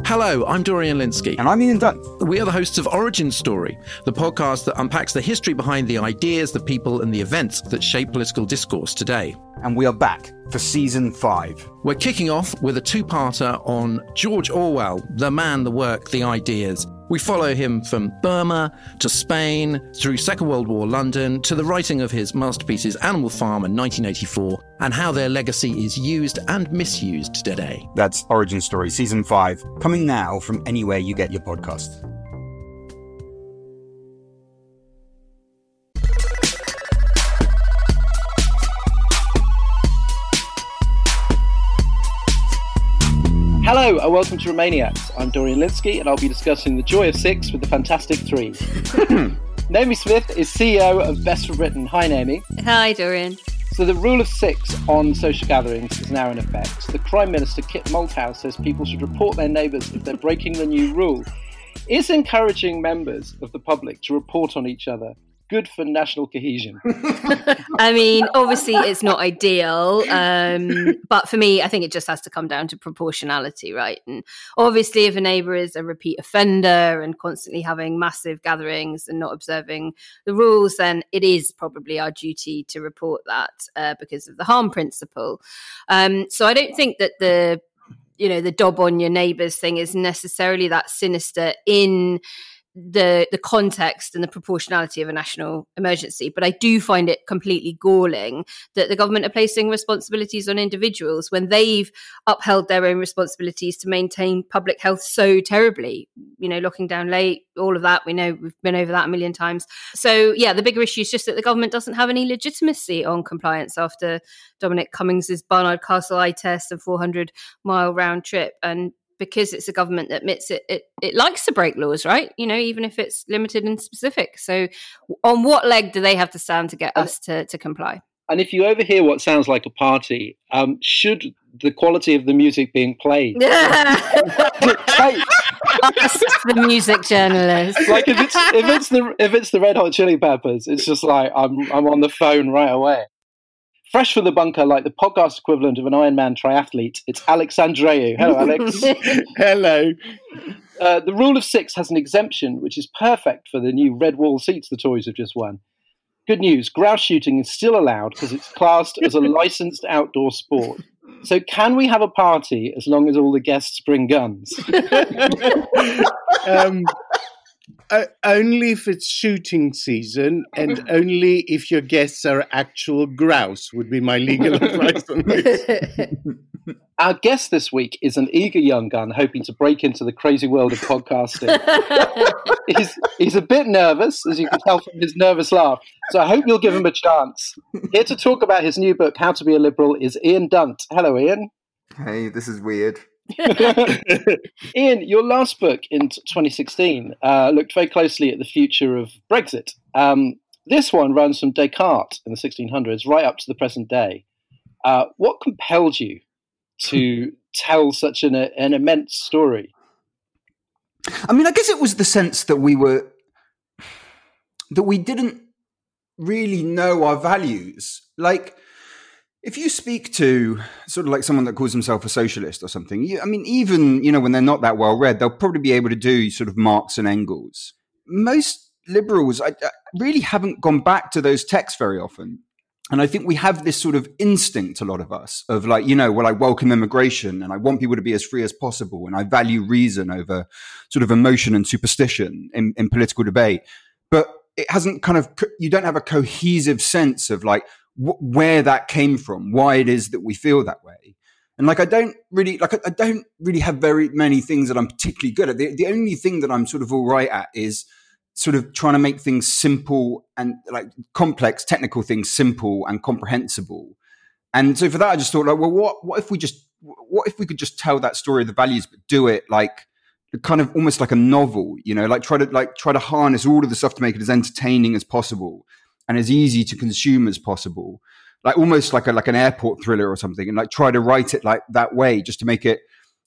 Hello, I'm Dorian Lynskey. And I'm Ian Dunt. We are the hosts of Origin Story, the podcast that unpacks the history behind the ideas, the people, and the events that shape political discourse today. And we are back for season five. We're kicking off with a two parter on George Orwell, the man, the work, the ideas. We follow him from Burma to Spain, through Second World War London, to the writing of his masterpieces Animal Farm in 1984, and how their legacy is used and misused today. That's Origin Story, Season 5, coming now from anywhere you get your podcast. Hello and welcome to Remainiacs. I'm Dorian Lynskey and I'll be discussing the joy of six with the Fantastic Three. Naomi Smith is CEO of Best for Britain. Hi, Naomi. Hi, Dorian. So the rule of six on social gatherings is now in effect. The Prime Minister, Kit Malthouse, says people should report their neighbours if they're breaking the new rule. Is encouraging members of the public to report on each other good for national cohesion? I mean, obviously, it's not ideal, um, but for me, I think it just has to come down to proportionality, right? And obviously, if a neighbour is a repeat offender and constantly having massive gatherings and not observing the rules, then it is probably our duty to report that uh, because of the harm principle. Um, so I don't think that the you know the dob on your neighbours thing is necessarily that sinister in the the context and the proportionality of a national emergency but i do find it completely galling that the government are placing responsibilities on individuals when they've upheld their own responsibilities to maintain public health so terribly you know locking down late all of that. We know we've been over that a million times. So yeah the bigger issue is just that the government doesn't have any legitimacy on compliance after dominic cummings's barnard castle eye test and 400 mile round trip. And because it's a government that admits it, it, it likes to break laws, right? You know, even if it's limited and specific. So, on what leg do they have to stand to get us to, to comply? And if you overhear what sounds like a party, um, should the quality of the music being played dictate? the music journalist. Like if it's if it's the if it's the Red Hot Chili Peppers, it's just like I'm I'm on the phone right away. Fresh from the bunker, like the podcast equivalent of an Ironman triathlete, it's Alex Andreou. Hello, Alex. Hello. Uh, the rule of six has an exemption, which is perfect for the new red wall seats the Tories have just won. Good news grouse shooting is still allowed because it's classed as a licensed outdoor sport. So, can we have a party as long as all the guests bring guns? um, uh, only if it's shooting season and only if your guests are actual grouse would be my legal advice on this. Our guest this week is an eager young gun hoping to break into the crazy world of podcasting. he's, he's a bit nervous, as you can tell from his nervous laugh, so I hope you'll give him a chance. Here to talk about his new book, How to Be a Liberal, is Ian Dunt. Hello, Ian. Hey, this is weird. Ian, your last book in 2016 uh, looked very closely at the future of Brexit. Um, this one runs from Descartes in the 1600s right up to the present day. Uh, what compelled you to tell such an, an immense story? I mean, I guess it was the sense that we were that we didn't really know our values. Like, if you speak to sort of like someone that calls himself a socialist or something, you, I mean, even you know when they're not that well read, they'll probably be able to do sort of Marx and Engels. Most liberals I, I really haven't gone back to those texts very often. And I think we have this sort of instinct, a lot of us, of like, you know, well, I welcome immigration and I want people to be as free as possible and I value reason over sort of emotion and superstition in, in political debate. But it hasn't kind of, you don't have a cohesive sense of like, where that came from, why it is that we feel that way. And like, I don't really, like, I, don't really have very many things that I'm particularly good at. The, the only thing that I'm sort of all right at is sort of trying to make things simple and like complex technical things simple and comprehensible. And so for that, I just thought like, well, what, what if we just, what if we could just tell that story of the values, but do it like kind of almost like a novel, you know, like try to like try to harness all of the stuff to make it as entertaining as possible and as easy to consume as possible like almost like a like an airport thriller or something and like try to write it like that way just to make it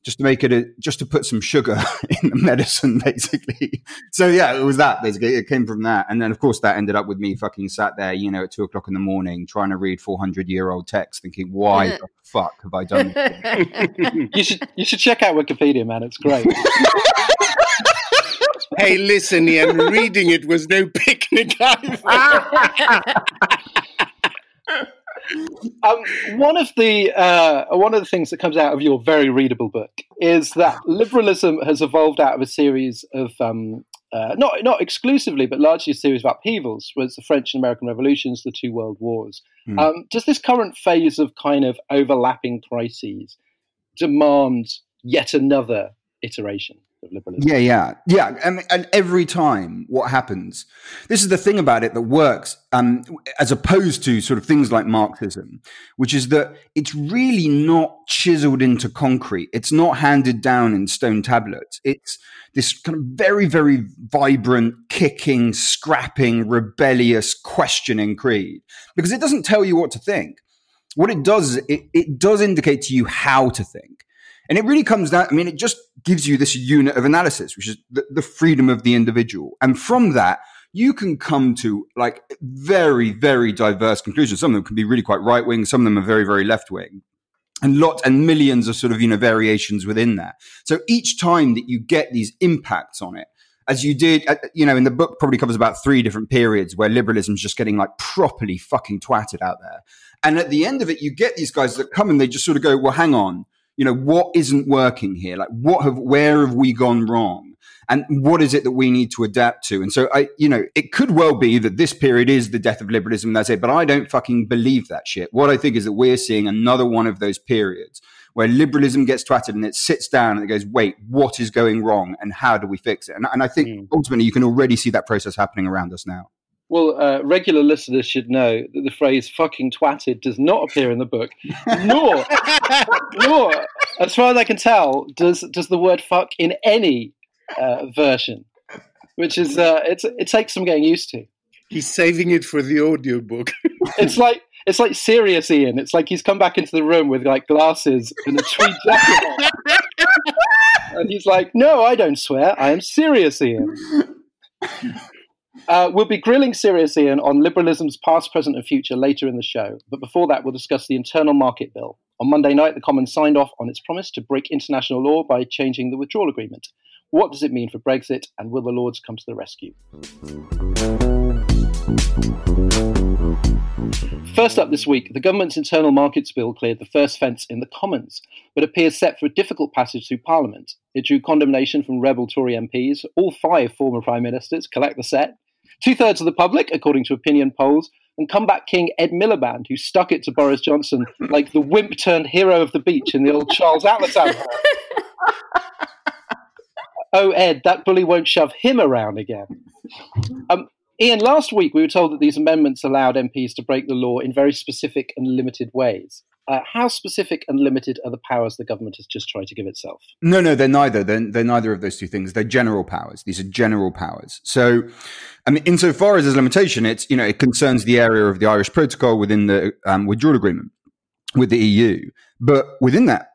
just to make it a, just to put some sugar in the medicine, basically. So yeah, it was that basically. It came from that, and then of course that ended up with me fucking sat there, you know, at two o'clock in the morning trying to read four hundred year old text, thinking, why the fuck have I done this? You should you should check out Wikipedia, man. It's great. Hey, listen, Ian, reading it was no picnic either. Um, one of the uh, one of the things that comes out of your very readable book is that liberalism has evolved out of a series of um, uh, not not exclusively, but largely a series of upheavals. Was the French and American revolutions, the two world wars. Hmm. Um, does this current phase of kind of overlapping crises demand yet another iteration of liberalism? Yeah, yeah, yeah. And, every time what happens, this is the thing about it that works, um, as opposed to sort of things like Marxism, which is that it's really not chiseled into concrete. It's not handed down in stone tablets. It's this kind of very, very vibrant, kicking, scrapping, rebellious, questioning creed because it doesn't tell you what to think. What it does, it, it does indicate to you how to think. And it really comes down, I mean, it just gives you this unit of analysis, which is the, the freedom of the individual. And from that, you can come to like very, very diverse conclusions. Some of them can be really quite right wing, some of them are very, very left wing. And lots and millions of sort of, you know, variations within that. So each time that you get these impacts on it, as you did, uh, you know, in the book probably covers about three different periods where liberalism's just getting like properly fucking twatted out there. And at the end of it, you get these guys that come and they just sort of go, well, hang on you know what isn't working here? Like what have where have we gone wrong? And what is it that we need to adapt to? And so i you know it could well be that this period is the death of liberalism that's it but i don't fucking believe that shit. What i think is that we're seeing another one of those periods where liberalism gets twatted and it sits down and it goes wait what is going wrong and how do we fix it? And, and i think Mm. ultimately you can already see that process happening around us now Well, uh, regular listeners should know that the phrase "fucking twatted" does not appear in the book, nor, nor, as far as I can tell, does does the word "fuck" in any uh, version, which is uh, it's it takes some getting used to. He's saving it for the audiobook. It's like it's like serious Ian. It's like he's come back into the room with like glasses and a tweed jacket on. And he's like, "No, I don't swear. I am serious Ian." Uh, we'll be grilling Serious Ian on liberalism's past, present, and future later in the show. But before that, we'll discuss the internal market bill. On Monday night, the Commons signed off on its promise to break international law by changing the withdrawal agreement. What does it mean for Brexit, and will the Lords come to the rescue? First up this week, the government's internal markets bill cleared the first fence in the Commons, but appears set for a difficult passage through Parliament. It drew condemnation from rebel Tory MPs, all five former Prime Ministers, collect the set, two thirds of the public, according to opinion polls, and comeback king Ed Miliband, who stuck it to Boris Johnson like the wimp turned hero of the beach in the old Charles Atlas oh, Ed, that bully won't shove him around again. Um, Ian, last week we were told that these amendments allowed MPs to break the law in very specific and limited ways. Uh, how specific and limited are the powers the government has just tried to give itself? No, no, they're neither. They're, they're neither of those two things. They're general powers. These are general powers. So, I mean, insofar as there's limitation, it's you know it concerns the area of the Irish Protocol within the um, withdrawal agreement with the EU, but within that,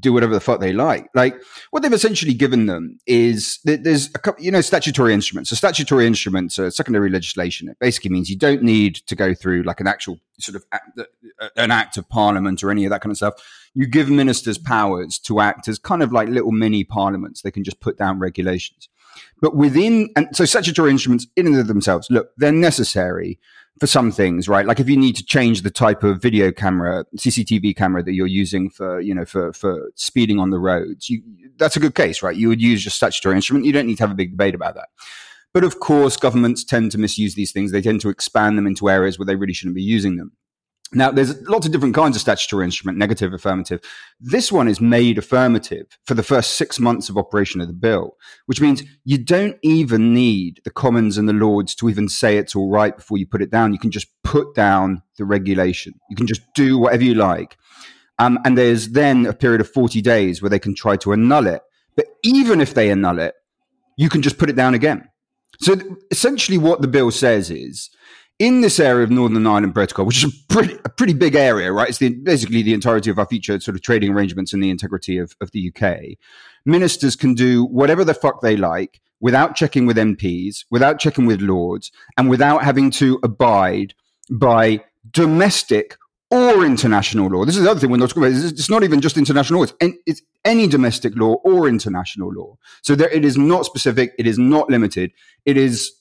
do whatever the fuck they like. Like what they've essentially given them is that there's a couple, you know, statutory instruments. So statutory instruments are secondary legislation. It basically means you don't need to go through like an actual sort of act, an act of parliament or any of that kind of stuff. You give ministers powers to act as kind of like little mini parliaments. They can just put down regulations. But within, and so statutory instruments in and of themselves, look, they're necessary for some things, right? Like if you need to change the type of video camera, CCTV camera that you're using for, you know, for, for speeding on the roads, you, that's a good case, right? You would use your statutory instrument. You don't need to have a big debate about that. But of course, governments tend to misuse these things. They tend to expand them into areas where they really shouldn't be using them. Now, there's lots of different kinds of statutory instrument, negative, affirmative. This one is made affirmative for the first six months of operation of the bill, which means you don't even need the Commons and the Lords to even say it's all right before you put it down. You can just put down the regulation. You can just do whatever you like. Um, and there's then a period of 40 days where they can try to annul it. But even if they annul it, you can just put it down again. So essentially, what the bill says is, in this area of Northern Ireland Protocol, which is a pretty, a pretty big area, right? It's the, basically the entirety of our future sort of trading arrangements and the integrity of, of the UK. Ministers can do whatever the fuck they like without checking with MPs, without checking with Lords, and without having to abide by domestic or international law. This is the other thing we're not talking about. It's not even just international law. It's, it's any domestic law or international law. So there, it is not specific. It is not limited. It is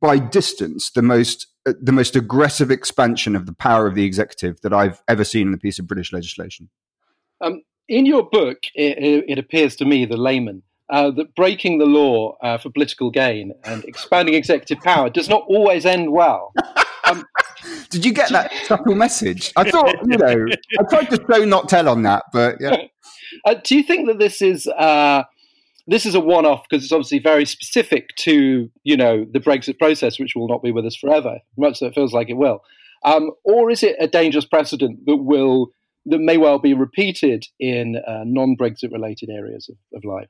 by distance the most the most aggressive expansion of the power of the executive that I've ever seen in a piece of British legislation. Um, in your book, it, it, appears to me, the layman, uh, that breaking the law uh, for political gain and expanding executive power does not always end well. Um, Did you get that subtle message? I thought, you know, I tried to show not tell on that, but yeah. Uh, do you think that this is uh, this is a one-off because it's obviously very specific to you know the Brexit process, which will not be with us forever, much so it feels like it will. Um, or is it a dangerous precedent that will that may well be repeated in uh, non-Brexit related areas of, of life?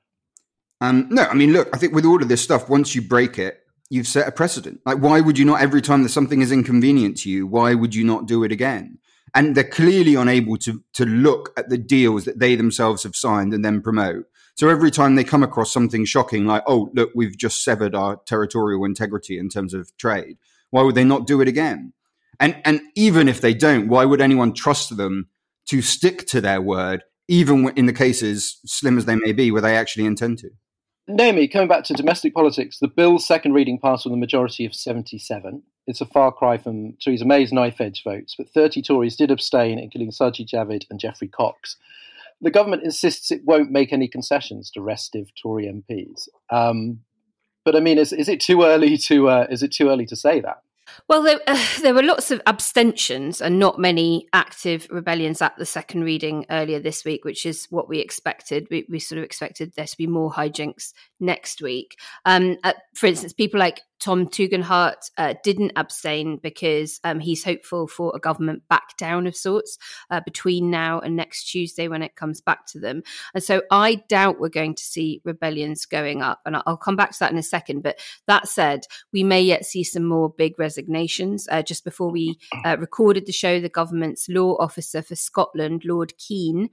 Um, no, I mean, look, I think with all of this stuff, once you break it, you've set a precedent. Like, why would you not every time that something is inconvenient to you? Why would you not do it again? And they're clearly unable to to look at the deals that they themselves have signed and then promote. So every time they come across something shocking, like, oh, look, we've just severed our territorial integrity in terms of trade, why would they not do it again? And, and even if they don't, why would anyone trust them to stick to their word, even in the cases, slim as they may be, where they actually intend to? Naomi, coming back to domestic politics, the bill's second reading passed with a majority of 77. It's a far cry from Theresa May's knife edge votes, but 30 Tories did abstain, including Sajid Javid and Geoffrey Cox the government insists it won't make any concessions to restive Tory MPs. Um, but I mean, is, is it too early to uh, is it too early to say that? Well, there, uh, there, were lots of abstentions and not many active rebellions at the second reading earlier this week, which is what we expected. We, we sort of expected there to be more hijinks next week. Um, for instance, people like Tom Tugendhat uh, didn't abstain because um, he's hopeful for a government back down of sorts uh, between now and next Tuesday when it comes back to them. And so I doubt we're going to see rebellions going up. And I'll come back to that in a second. But that said, we may yet see some more big resignations. Uh, just before we uh, recorded the show, the government's law officer for Scotland, Lord Keen,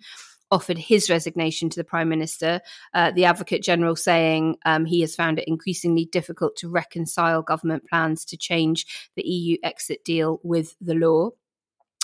offered his resignation to the Prime Minister, uh, the Advocate General saying um, he has found it increasingly difficult to reconcile government plans to change the EU exit deal with the law.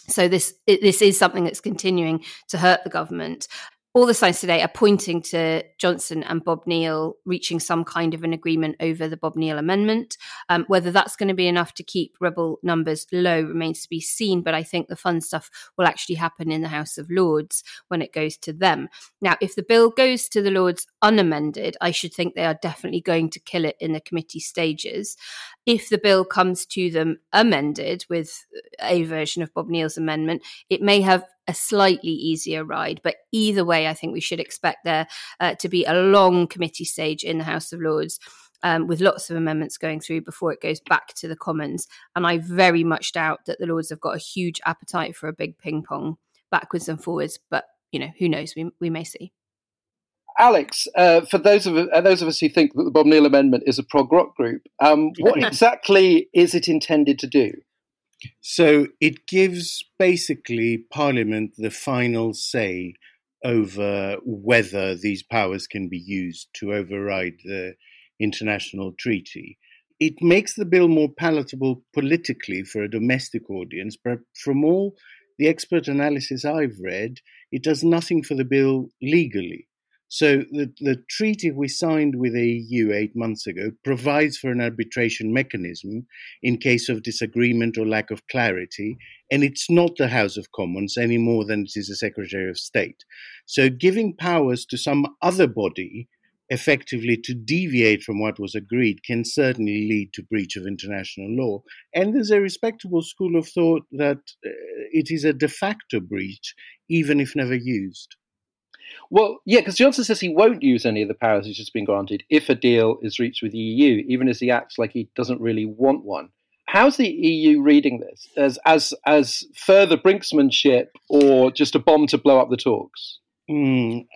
So this this is something that's continuing to hurt the government all the signs today are pointing to Johnson and Bob Neill reaching some kind of an agreement over the Bob Neill amendment. Um, whether that's going to be enough to keep rebel numbers low remains to be seen, but I think the fun stuff will actually happen in the House of Lords when it goes to them. Now, if the bill goes to the Lords unamended, I should think they are definitely going to kill it in the committee stages. If the bill comes to them amended with a version of Bob Neill's amendment, it may have a slightly easier ride. But either way, I think we should expect there uh, to be a long committee stage in the House of Lords. Um, with lots of amendments going through before it goes back to the Commons. And I very much doubt that the Lords have got a huge appetite for a big ping pong backwards and forwards. But, you know, who knows? We, we may see. Alex, uh, for those of uh, those of us who think that the Bob Neill Amendment is a prog rock group, um, what exactly is it intended to do? So it gives basically Parliament the final say over whether these powers can be used to override the international treaty. It makes the bill more palatable politically for a domestic audience, but from all the expert analysis I've read, it does nothing for the bill legally. So the, the treaty we signed with the EU eight months ago provides for an arbitration mechanism in case of disagreement or lack of clarity, and it's not the House of Commons any more than it is the Secretary of State. So giving powers to some other body effectively to deviate from what was agreed can certainly lead to breach of international law. And there's a respectable school of thought that uh, it is a de facto breach, even if never used. Well, yeah, because Johnson says he won't use any of the powers he's just been granted if a deal is reached with the EU, even as he acts like he doesn't really want one. How's the EU reading this as as as further brinksmanship or just a bomb to blow up the talks? Mm,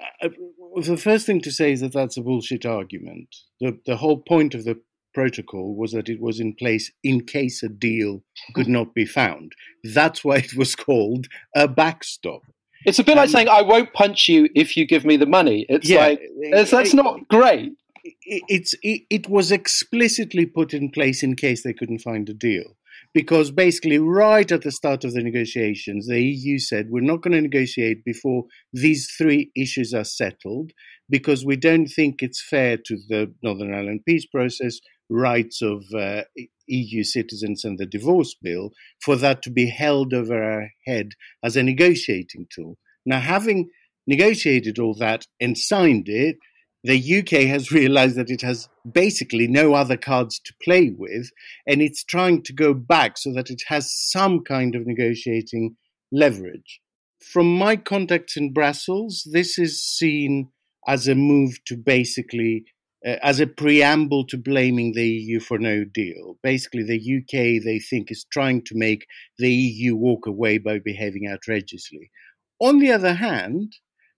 the first thing to say is that that's a bullshit argument. The the whole point of the protocol was that it was in place in case a deal could not be found. That's why it was called a backstop. It's a bit like saying, "I won't punch you if you give me the money." It's Yeah, like it's, that's it- not great. it, it's it, it was explicitly put in place in case they couldn't find a deal because basically right at the start of the negotiations the EU said we're not going to negotiate before these three issues are settled because we don't think it's fair to the Northern Ireland peace process rights of uh, EU citizens and the divorce bill for that to be held over our head as a negotiating tool now having negotiated all that and signed it the UK has realized that it has basically no other cards to play with, and it's trying to go back so that it has some kind of negotiating leverage. From my contacts in Brussels, this is seen as a move to basically, uh, as a preamble to blaming the EU for no deal. Basically, the UK, they think, is trying to make the EU walk away by behaving outrageously. On the other hand,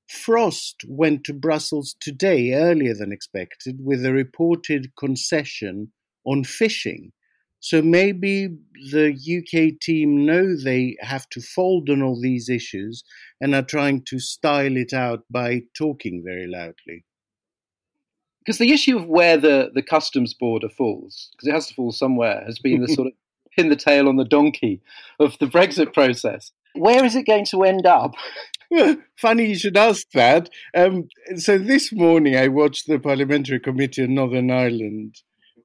Frost went to Brussels today, earlier than expected, with a reported concession on fishing. So maybe the UK team know they have to fold on all these issues and are trying to style it out by talking very loudly. Because the issue of where the, the customs border falls, because it has to fall somewhere, has been the sort of pin the tail on the donkey of the Brexit process. Where is it going to end up? Well, funny you should ask that. Um, so this morning I watched the Parliamentary Committee on Northern Ireland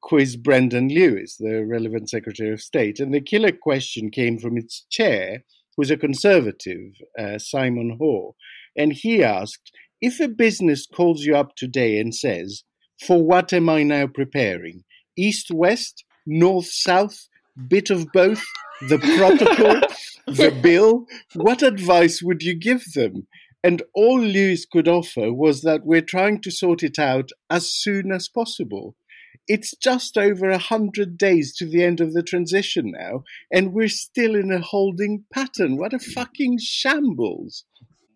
quiz Brandon Lewis, the relevant Secretary of State, and the killer question came from its chair, who's a Conservative, uh, Simon Hoare, and he asked, if a business calls you up today and says, for what am I now preparing? East, west, north, south, bit of both, the protocol, the bill, what advice would you give them? And all Lewis could offer was that we're trying to sort it out as soon as possible. It's just over a hundred days to the end of the transition now, and we're still in a holding pattern. What a fucking shambles!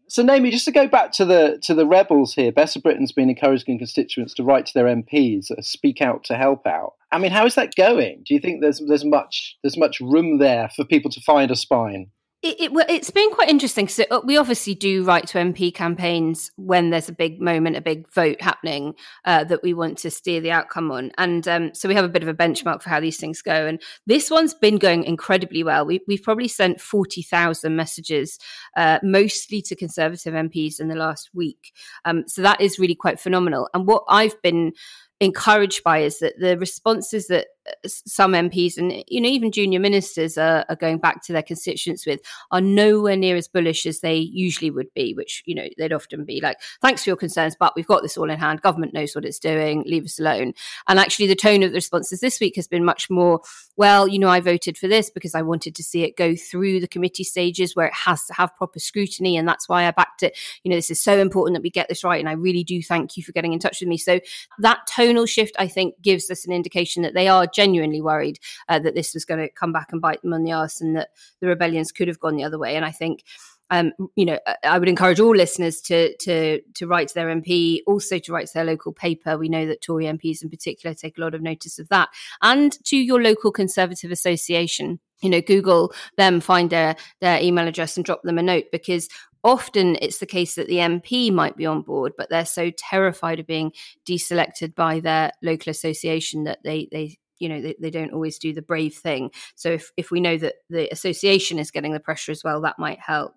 So, Naomi, just to go back to the to the rebels here, Better Britain's been encouraging constituents to write to their MPs, uh, speak out to help out. I mean, how is that going? Do you think there's there's much there's much room there for people to find a spine? It, it, it's been quite interesting. So uh, we obviously do write to MP campaigns when there's a big moment, a big vote happening uh, that we want to steer the outcome on, and um, so we have a bit of a benchmark for how these things go. And this one's been going incredibly well. We, we've probably sent forty thousand messages, uh, mostly to Conservative MPs in the last week. Um, so that is really quite phenomenal. And what I've been encouraged by is that the responses that uh, some MPs and you know even junior ministers are, are, going back to their constituents with are nowhere near as bullish as they usually would be. Which you know they'd often be like, "Thanks for your concerns, but we've got this all in hand. Government knows what it's doing. Leave us alone." And actually, the tone of the responses this week has been much more, "Well, you know, I voted for this because I wanted to see it go through the committee stages where it has to have proper scrutiny, and that's why I backed it. You know, this is so important that we get this right, and I really do thank you for getting in touch with me." So that tonal shift, I think, gives us an indication that they are genuinely worried uh, that this was going to come back and bite them on the arse and that the rebellions could have gone the other way. And I think. Um, you know, I would encourage all listeners to to to write to their MP, also to write to their local paper. We know that Tory MPs in particular take a lot of notice of that, and to your local Conservative association. You know, Google them, find their their email address, and drop them a note because often it's the case that the MP might be on board, but they're so terrified of being deselected by their local association that they they you know they, they don't always do the brave thing. So if if we know that the association is getting the pressure as well, that might help.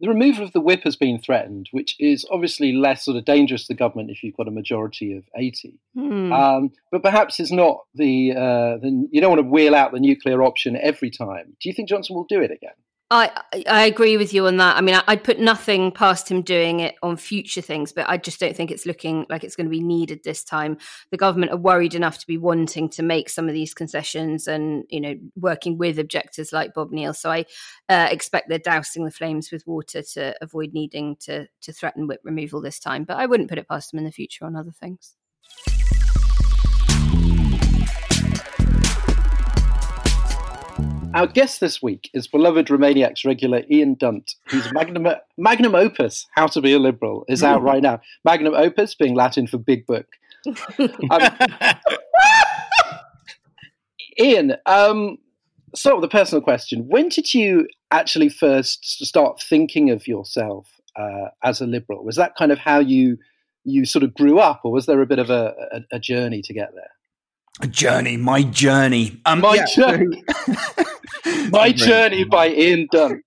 The removal of the whip has been threatened, which is obviously less sort of dangerous to the government if you've got a majority of 80. Hmm. Um, but perhaps it's not the, uh, the, you don't want to wheel out the nuclear option every time. Do you think Johnson will do it again? I I agree with you on that. I mean, I'd put nothing past him doing it on future things, but I just don't think it's looking like it's going to be needed this time. The government are worried enough to be wanting to make some of these concessions, and you know, working with objectors like Bob Neill. So I uh, expect they're dousing the flames with water to avoid needing to to threaten whip removal this time. But I wouldn't put it past them in the future on other things. Our guest this week is beloved Remainiacs regular Ian Dunt, whose magnum, magnum opus, How to Be a Liberal, is out right now. Magnum opus being Latin for big book. Um, Ian, um, start with a personal question. When did you actually first start thinking of yourself uh, as a liberal? Was that kind of how you you sort of grew up, or was there a bit of a, a, a journey to get there? A journey, my journey, um, my yeah, journey, my journey by Ian Dunt.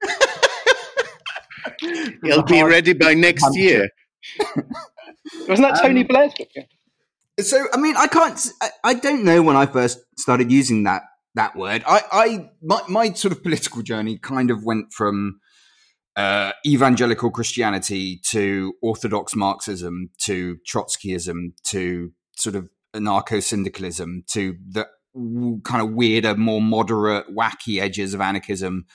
He'll be ready by next year. Wasn't that Tony um, Blair? So, I mean, I can't. I, I don't know when I first started using that that word. I, I my, my sort of political journey kind of went from uh, evangelical Christianity to Orthodox Marxism to Trotskyism to sort of anarcho syndicalism to the kind of weirder, more moderate, wacky edges of anarchism,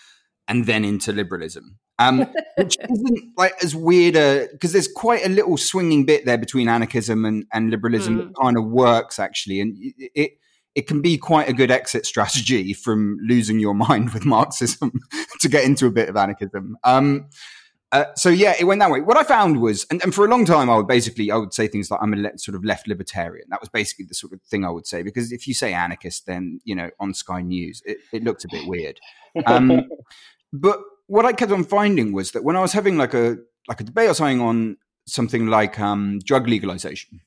and then into liberalism. Um, which isn't like as weird because there's quite a little swinging bit there between anarchism and, and liberalism mm. that kind of works actually, and it it can be quite a good exit strategy from losing your mind with Marxism to get into a bit of anarchism. Um, uh, so yeah, it went that way. What I found was, and, and, for a long time, I would basically I would say things like I'm a le- sort of left libertarian. That was basically the sort of thing I would say because if you say anarchist, then you know on Sky News it, it looked a bit weird. Um, but what I kept on finding was that when I was having like a like a debate or something on something like um, drug legalization,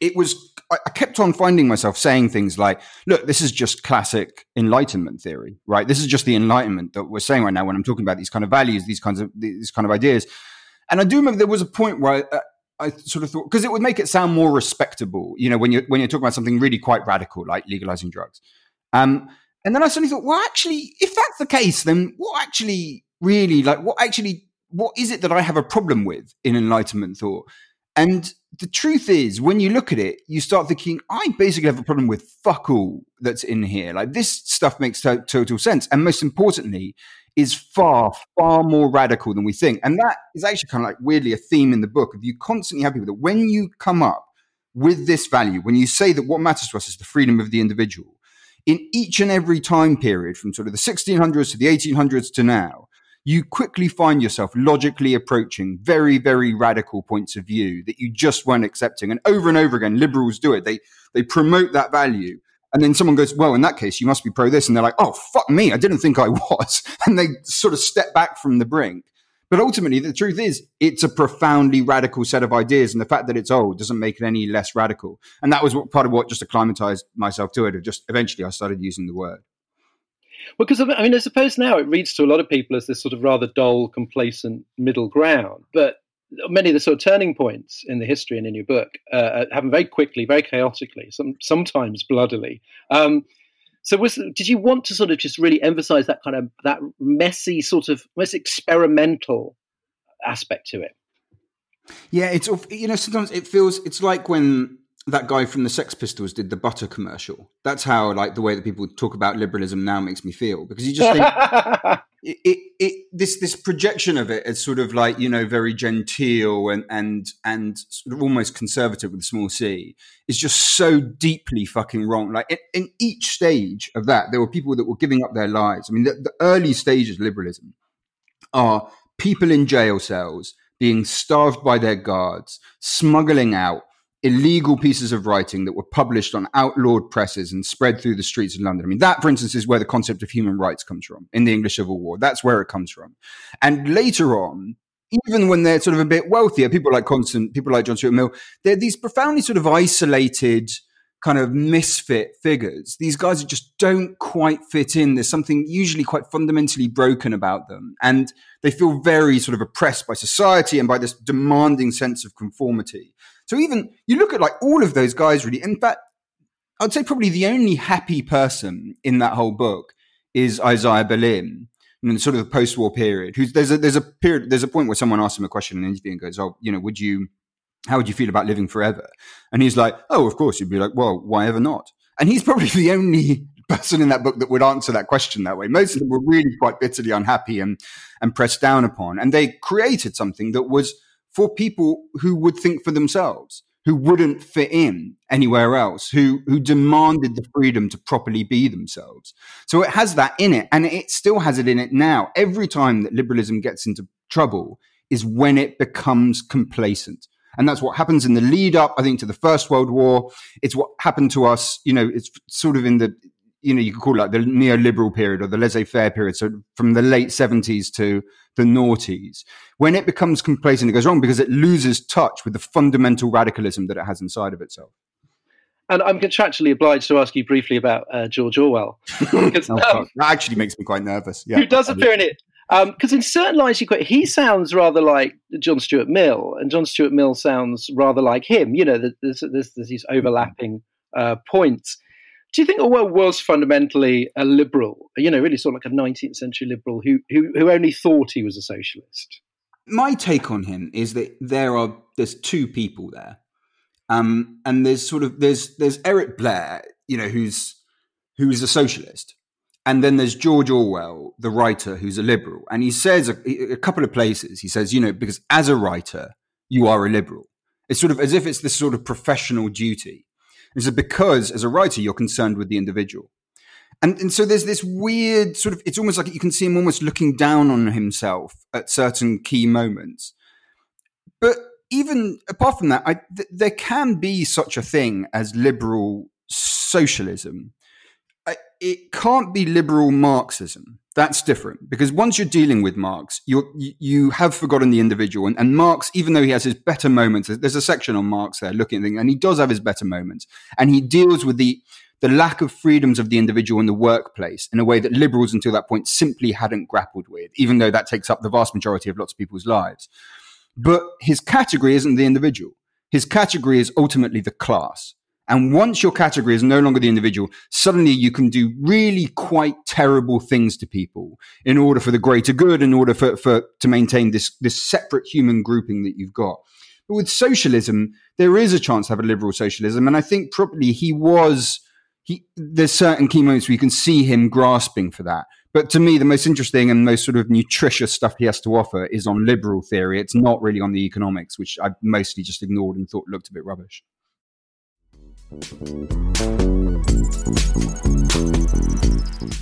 it was I kept on finding myself saying things like, "Look, this is just classic Enlightenment theory, right? This is just the Enlightenment that we're saying right now when I'm talking about these kind of values, these kinds of these kind of ideas." And I do remember there was a point where I, I sort of thought because it would make it sound more respectable, you know, when you when you're talking about something really quite radical like legalizing drugs. Um, and then I suddenly thought, well, actually, if that's the case, then what actually really like what actually what is it that I have a problem with in Enlightenment thought? And the truth is, when you look at it, you start thinking, I basically have a problem with fuck all that's in here. Like this stuff makes to- total sense. And most importantly, is far, far more radical than we think. And that is actually kind of like weirdly a theme in the book of you constantly have people that when you come up with this value, when you say that what matters to us is the freedom of the individual, in each and every time period from sort of the 1600s to the 1800s to now, you quickly find yourself logically approaching very, very radical points of view that you just weren't accepting. And over and over again, liberals do it. They they promote that value. And then someone goes, well, in that case, you must be pro this. And they're like, oh, fuck me. I didn't think I was. And they sort of step back from the brink. But ultimately, the truth is, it's a profoundly radical set of ideas. And the fact that it's old doesn't make it any less radical. And that was what, part of what just acclimatized myself to it. Just eventually, I started using the word. Well, because I mean, I suppose now it reads to a lot of people as this sort of rather dull, complacent middle ground. But many of the sort of turning points in the history and in your book uh, happen very quickly, very chaotically, some, sometimes bloodily. Um, so, was did you want to sort of just really emphasize that kind of that messy, sort of almost experimental aspect to it? Yeah, it's you know sometimes it feels it's like when that guy from the Sex Pistols did the butter commercial. That's how like the way that people talk about liberalism now makes me feel because you just think it, it, it, this this projection of it as sort of like you know very genteel and and and sort of almost conservative with a small c is just so deeply fucking wrong. Like in, in each stage of that, there were people that were giving up their lives. I mean, the, the early stages of liberalism are people in jail cells being starved by their guards, smuggling out illegal pieces of writing that were published on outlawed presses and spread through the streets of London. I mean, that, for instance, is where the concept of human rights comes from in the English Civil War. That's where it comes from. And later on, even when they're sort of a bit wealthier, people like Constant, people like John Stuart Mill, they're these profoundly sort of isolated kind of misfit figures. These guys just don't quite fit in. There's something usually quite fundamentally broken about them. And they feel very sort of oppressed by society and by this demanding sense of conformity. So even you look at like all of those guys really. In fact, I'd say probably the only happy person in that whole book is Isaiah Berlin in sort of the post-war period. Who's there's a there's a period there's a point where someone asks him a question in an interview and goes, "Oh, you know, would you how would you feel about living forever?" And he's like, "Oh, of course." You'd be like, "Well, why ever not?" And he's probably the only person in that book that would answer that question that way. Most of them were really quite bitterly unhappy and and pressed down upon, and they created something that was for people who would think for themselves, who wouldn't fit in anywhere else, who who demanded the freedom to properly be themselves. So it has that in it, and it still has it in it now. Every time that liberalism gets into trouble is when it becomes complacent. And that's what happens in the lead up, I think, to the First World War. It's what happened to us, you know, it's sort of in the you know, you could call it like the neoliberal period or the laissez-faire period. So from the late seventies to the noughties, when it becomes complacent, it goes wrong because it loses touch with the fundamental radicalism that it has inside of itself. And I'm contractually obliged to ask you briefly about uh, George Orwell. Because, oh, um, that actually makes me quite nervous. Yeah. Who does appear in it? Because um, in certain lines you quote, he sounds rather like John Stuart Mill, and John Stuart Mill sounds rather like him. You know, there's, there's, there's these overlapping uh, points. Do you think Orwell was fundamentally a liberal? You know, really sort of like a 19th century liberal who who, who only thought he was a socialist. My take on him is that there are there's two people there, um, and there's sort of there's there's Eric Blair, you know, who's who's a socialist, and then there's George Orwell, the writer, who's a liberal. And he says a, a, couple of places, he says, you know, because as a writer, you are a liberal. It's sort of as if it's this sort of professional duty. It's because as a writer, you're concerned with the individual. And, and so there's this weird sort of, it's almost like you can see him almost looking down on himself at certain key moments. But even apart from that, I, th- there can be such a thing as liberal socialism it can't be liberal Marxism. That's different because once you're dealing with Marx, you you have forgotten the individual. And, and, Marx, even though he has his better moments, there's a section on Marx there looking at things, and he does have his better moments, and he deals with the the lack of freedoms of the individual in the workplace in a way that liberals until that point simply hadn't grappled with, even though that takes up the vast majority of lots of people's lives. But his category isn't the individual. His category is ultimately the class. And once your category is no longer the individual, suddenly you can do really quite terrible things to people in order for the greater good, in order for, for to maintain this, this separate human grouping that you've got. But with socialism, there is a chance to have a liberal socialism. And I think probably he was, he, there's certain key moments where you can see him grasping for that. But to me, the most interesting and most sort of nutritious stuff he has to offer is on liberal theory. It's not really on the economics, which I mostly just ignored and thought looked a bit rubbish.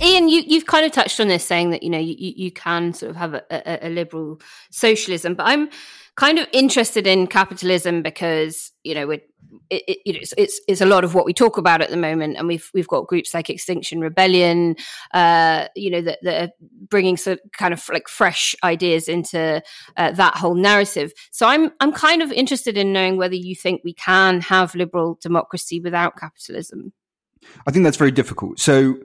Ian, you, you've kind of touched on this, saying that you know you, you can sort of have a, a, a liberal socialism, but I'm kind of interested in capitalism because you know it, it, it's, it's, it's a lot of what we talk about at the moment, and we've we've got groups like Extinction Rebellion, uh, you know, that, that, are bringing sort of kind of like fresh ideas into uh, that whole narrative. So I'm I'm kind of interested in knowing whether you think we can have liberal democracy without capitalism. I think that's very difficult. So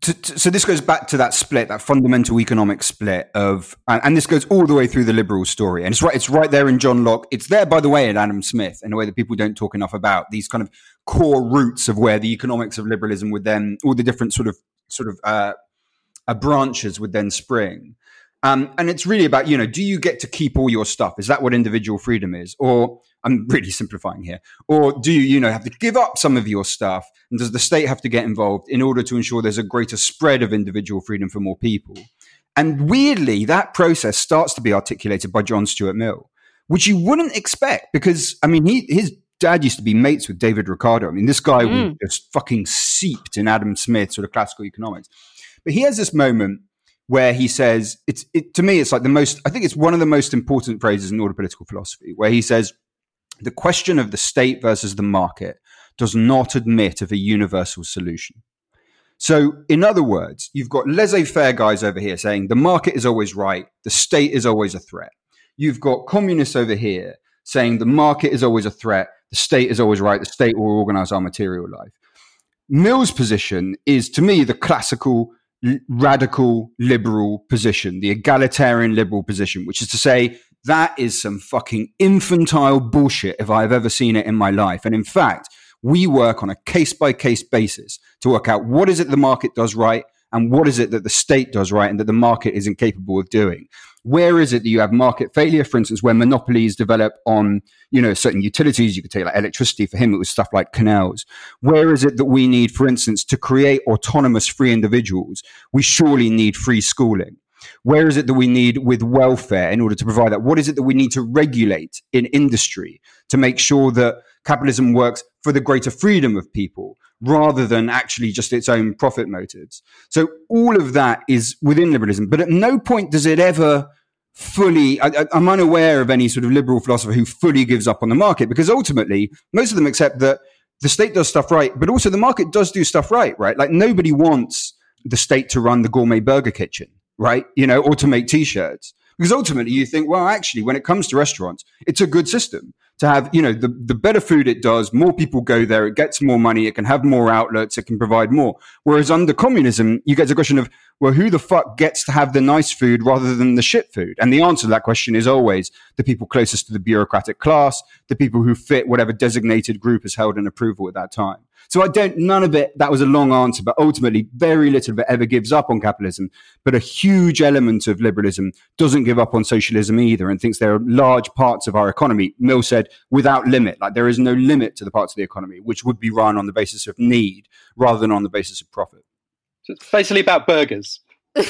to, to, so this goes back to that split, that fundamental economic split of, and, and, this goes all the way through the liberal story, and it's right, it's right there in John Locke. It's there, by the way, in Adam Smith, in a way that people don't talk enough about. These kind of core roots of where the economics of liberalism would then, all the different sort of sort of uh, uh, branches would then spring. Um, and it's really about, you know, do you get to keep all your stuff? Is that what individual freedom is? Or I'm really simplifying here. Or do you, you know, have to give up some of your stuff? And does the state have to get involved in order to ensure there's a greater spread of individual freedom for more people? And weirdly, that process starts to be articulated by John Stuart Mill, which you wouldn't expect because, I mean, he, his dad used to be mates with David Ricardo. I mean, this guy mm. was just fucking seeped in Adam Smith sort of classical economics. But he has this moment where he says, it's, it, to me, it's like the most, I think it's one of the most important phrases in order political philosophy, where he says, the question of the state versus the market does not admit of a universal solution. So, in other words, you've got laissez faire guys over here saying the market is always right, the state is always a threat. You've got communists over here saying the market is always a threat, the state is always right, the state will organize our material life. Mill's position is, to me, the classical radical liberal position, the egalitarian liberal position, which is to say, that is some fucking infantile bullshit if I've ever seen it in my life. And in fact, we work on a case by case basis to work out what is it the market does right and what is it that the state does right and that the market is incapable of doing. Where is it that you have market failure, for instance, where monopolies develop on, you know, certain utilities? You could take like electricity. For him, it was stuff like canals. Where is it that we need, for instance, to create autonomous free individuals? We surely need free schooling. Where is it that we need with welfare in order to provide that? What is it that we need to regulate in industry to make sure that capitalism works for the greater freedom of people rather than actually just its own profit motives? So all of that is within liberalism, but at no point does it ever fully I, am unaware of any sort of liberal philosopher who fully gives up on the market because ultimately most of them accept that the state does stuff right, but also the market does do stuff right, right? Like nobody wants the state to run the gourmet burger kitchen, right? You know, or to make t-shirts. Because ultimately you think, well, actually, when it comes to restaurants, it's a good system to have, you know, the, the better food it does, more people go there, it gets more money, it can have more outlets, it can provide more. Whereas under communism, you get the question of, well, who the fuck gets to have the nice food rather than the shit food? And the answer to that question is always the people closest to the bureaucratic class, the people who fit whatever designated group is held in approval at that time. So I don't, none of it, that was a long answer, but ultimately very little of it ever gives up on capitalism. But a huge element of liberalism doesn't give up on socialism either and thinks there are large parts of our economy, Mill said, without limit. Like there is no limit to the parts of the economy, which would be run on the basis of need rather than on the basis of profit. So it's basically about burgers.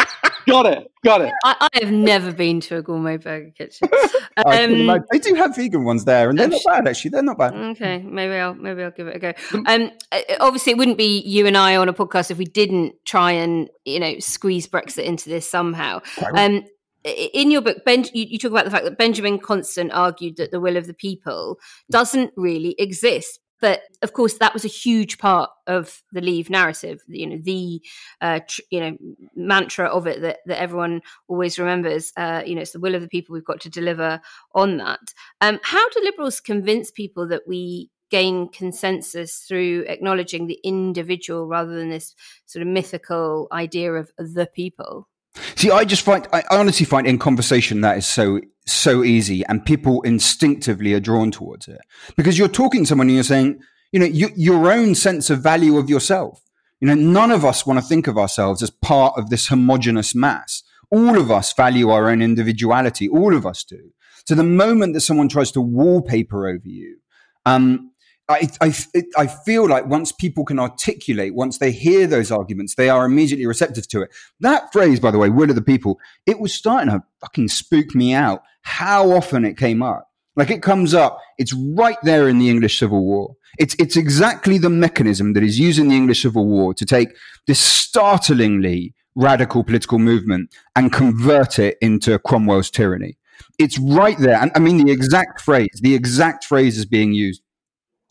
got it. Got it. I, I, have never been to a gourmet burger kitchen. Um, they do have vegan ones there, and they're not bad. Actually, they're not bad. Okay, maybe I'll maybe I'll give it a go. Um, obviously, it wouldn't be you and I on a podcast if we didn't try and you know squeeze Brexit into this somehow. Um, in your book, ben, you, you, talk about the fact that Benjamin Constant argued that the will of the people doesn't really exist but of course that was a huge part of the leave narrative you know the uh, tr- you know mantra of it that, that everyone always remembers uh, you know it's the will of the people we've got to deliver on that. Um, how do liberals convince people that we gain consensus through acknowledging the individual rather than this sort of mythical idea of the people? See, I just find, I honestly find in conversation that is so, so easy and people instinctively are drawn towards it because you're talking to someone and you're saying, you know, you, your own sense of value of yourself. You know, none of us want to think of ourselves as part of this homogenous mass. All of us value our own individuality. All of us do. So the moment that someone tries to wallpaper over you, um, I, I, I feel like once people can articulate, once they hear those arguments, they are immediately receptive to it. That phrase, by the way, will of the people, it was starting to fucking spook me out how often it came up. Like it comes up, it's right there in the English Civil War. It's, it's exactly the mechanism that is used in the English Civil War to take this startlingly radical political movement and convert it into Cromwell's tyranny. It's right there. And I mean, the exact phrase, the exact phrase is being used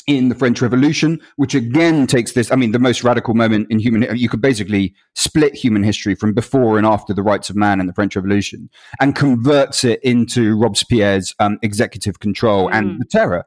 in the French Revolution, which again takes this. I mean, the most radical moment in human. You could basically split human history from before and after the rights of man and the French Revolution, and converts it into Robespierre's um, executive control mm. and the terror.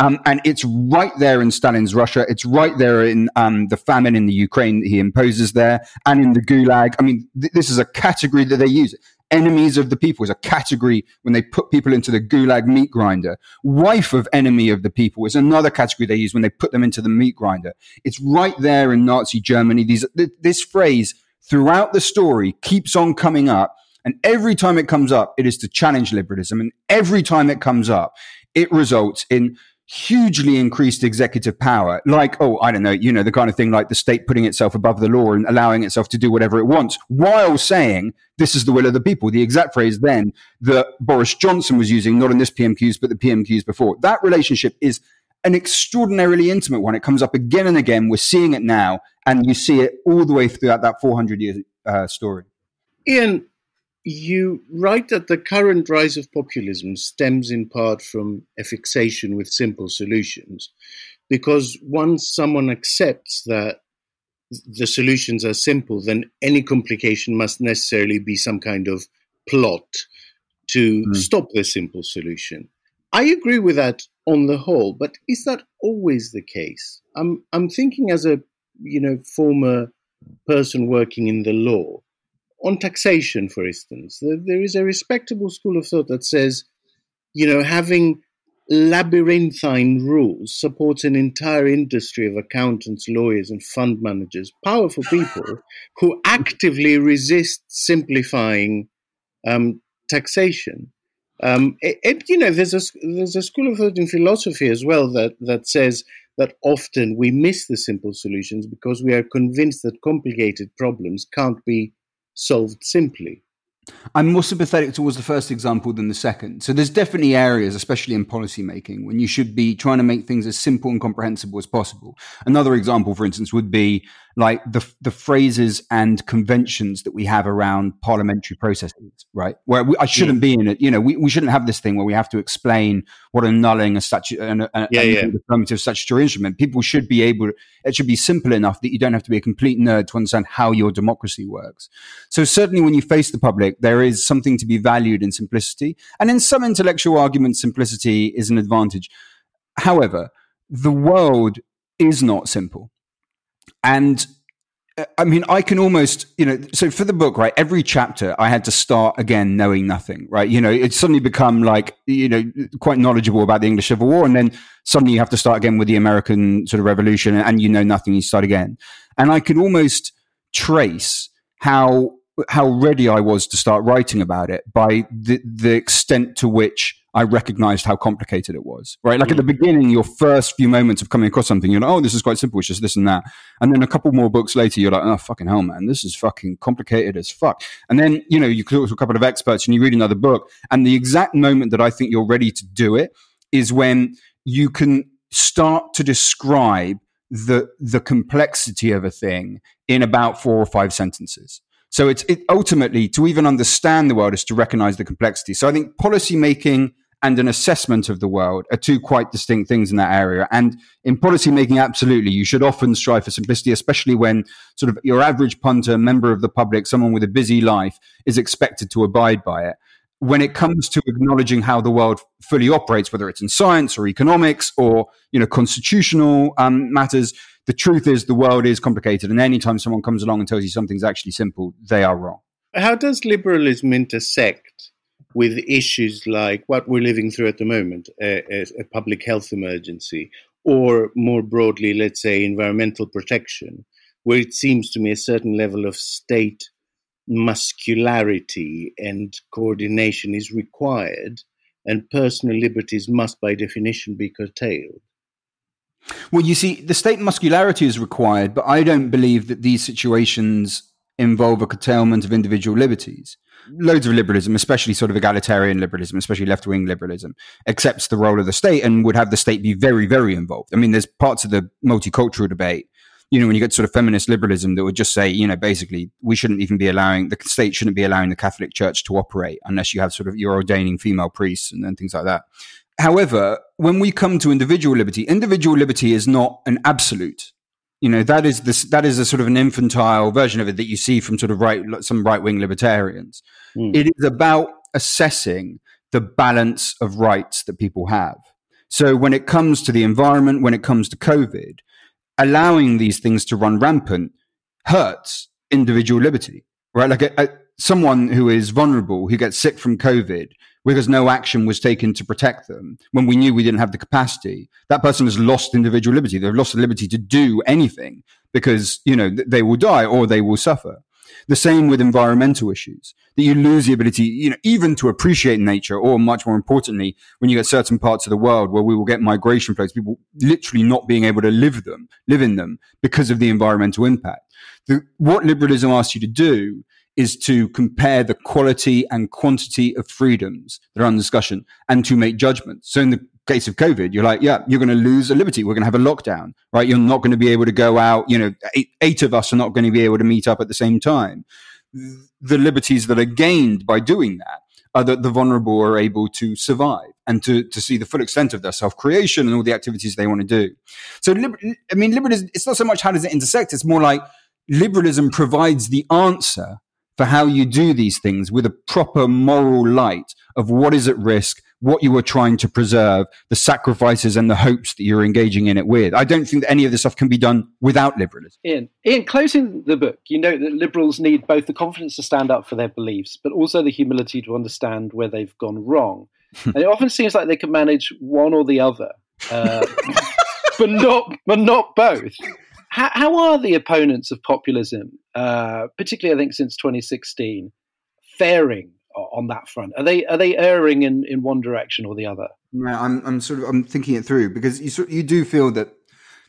Um, and it's right there in Stalin's Russia. It's right there in um, the famine in the Ukraine that he imposes there, and in the Gulag. I mean, th- this is a category that they use enemies of the people is a category when they put people into the gulag meat grinder. Wife of enemy of the people is another category they use when they put them into the meat grinder. It's right there in Nazi Germany. These, th- this phrase throughout the story keeps on coming up. And every time it comes up, it is to challenge liberalism. And every time it comes up, it results in hugely increased executive power, like, oh, I don't know, you know, the kind of thing like the state putting itself above the law and allowing itself to do whatever it wants, while saying this is the will of the people. The exact phrase then that Boris Johnson was using, not in this PMQs, but the PMQs before. That relationship is an extraordinarily intimate one. It comes up again and again. We're seeing it now, and you see it all the way throughout that 400 year uh, story. Ian, you write that the current rise of populism stems in part from a fixation with simple solutions, because once someone accepts that the solutions are simple, then any complication must necessarily be some kind of plot to mm. stop the simple solution. I agree with that on the whole, but is that always the case? I'm I'm thinking as a you know former person working in the law on taxation, for instance, there is a respectable school of thought that says, you know, having labyrinthine rules supports an entire industry of accountants, lawyers, and fund managers, powerful people who actively resist simplifying um, taxation. Um, it, it, you know, there's a there's a school of thought in philosophy as well that that says that often we miss the simple solutions because we are convinced that complicated problems can't be solved simply. I'm more sympathetic towards the first example than the second. So there's definitely areas, especially in policy making, when you should be trying to make things as simple and comprehensible as possible. Another example, for instance, would be like the the phrases and conventions that we have around parliamentary processes, right? Where we, I shouldn't be in it. You know, we, we shouldn't have this thing where we have to explain what annulling a statute an, a, Yeah, a yeah. affirmative statutory instrument. People should be able. To, it should be simple enough that you don't have to be a complete nerd to understand how your democracy works. So certainly, when you face the public, there is something to be valued in simplicity, and in some intellectual arguments, simplicity is an advantage. However, the world is not simple. And uh, I mean, I can almost, you know, so for the book, right, every chapter I had to start again knowing nothing, right? You know, it's suddenly become like, you know, quite knowledgeable about the English Civil War. And then suddenly you have to start again with the American sort of revolution and you know nothing, you start again. And I could almost trace how, how ready I was to start writing about it by the, the extent to which I recognized how complicated it was, right? Like at the mm. beginning, your first few moments of coming across something, you're like, oh, this is quite simple. It's just this and that. And then a couple more books later, you're like, oh, fucking hell, man, this is fucking complicated as fuck. And then, you know, you talk to a couple of experts and you read another book. And the exact moment that I think you're ready to do it is when you can start to describe the, the complexity of a thing in about four or five sentences. So it's it, ultimately to even understand the world is to recognize the complexity. So I think policy making and an assessment of the world are two quite distinct things in that area. And in policy making, absolutely, you should often strive for simplicity, especially when sort of your average punter, member of the public, someone with a busy life is expected to abide by it. When it comes to acknowledging how the world fully operates, whether it's in science or economics or you know constitutional um, matters, the truth is the world is complicated. And anytime someone comes along and tells you something's actually simple, they are wrong. How does liberalism intersect with issues like what we're living through at the moment, a, a, public health emergency, or more broadly, let's say, environmental protection, where it seems to me a certain level of state muscularity and coordination is required, and personal liberties must, by definition, be curtailed? Well, you see, the state muscularity is required, but I don't believe that these situations involve a curtailment of individual liberties. Loads of liberalism, especially sort of egalitarian liberalism, especially left wing liberalism, accepts the role of the state and would have the state be very, very involved. I mean, there's parts of the multicultural debate, you know, when you get sort of feminist liberalism that would just say, you know, basically, we shouldn't even be allowing, the state shouldn't be allowing the Catholic Church to operate unless you have sort of, you're ordaining female priests and, and things like that. However, when we come to individual liberty, individual liberty is not an absolute. You know, that is this, that is a sort of an infantile version of it that you see from sort of right, some right wing libertarians. Mm. It is about assessing the balance of rights that people have. So when it comes to the environment, when it comes to COVID, allowing these things to run rampant hurts individual liberty, right? Like a, a, someone who is vulnerable, who gets sick from COVID, because no action was taken to protect them when we knew we didn't have the capacity. That person has lost individual liberty. They've lost the liberty to do anything because, you know, they will die or they will suffer. The same with environmental issues, that you lose the ability, you know, even to appreciate nature, or much more importantly, when you get certain parts of the world where we will get migration flows, people literally not being able to live them, live in them because of the environmental impact. The, what liberalism asks you to do is to compare the quality and quantity of freedoms that are under discussion and to make judgments. So in the case of COVID, you're like, yeah, you're going to lose a liberty. We're going to have a lockdown, right? You're not going to be able to go out. You know, eight, eight of us are not going to be able to meet up at the same time. The liberties that are gained by doing that are that the vulnerable are able to survive and to, to see the full extent of their self creation and all the activities they want to do. So, I mean, liberalism, it's not so much how does it intersect, it's more like liberalism provides the answer for how you do these things with a proper moral light of what is at risk, what you are trying to preserve, the sacrifices and the hopes that you're engaging in it with. I don't think that any of this stuff can be done without liberalism. Ian, Ian, closing the book, you know that liberals need both the confidence to stand up for their beliefs, but also the humility to understand where they've gone wrong. and it often seems like they can manage one or the other, uh, but not, but not both. How, how are the opponents of populism, uh, particularly I think since 2016, faring on that front? Are they are they erring in, in one direction or the other? Yeah, I'm I'm sort of I'm thinking it through because you you do feel that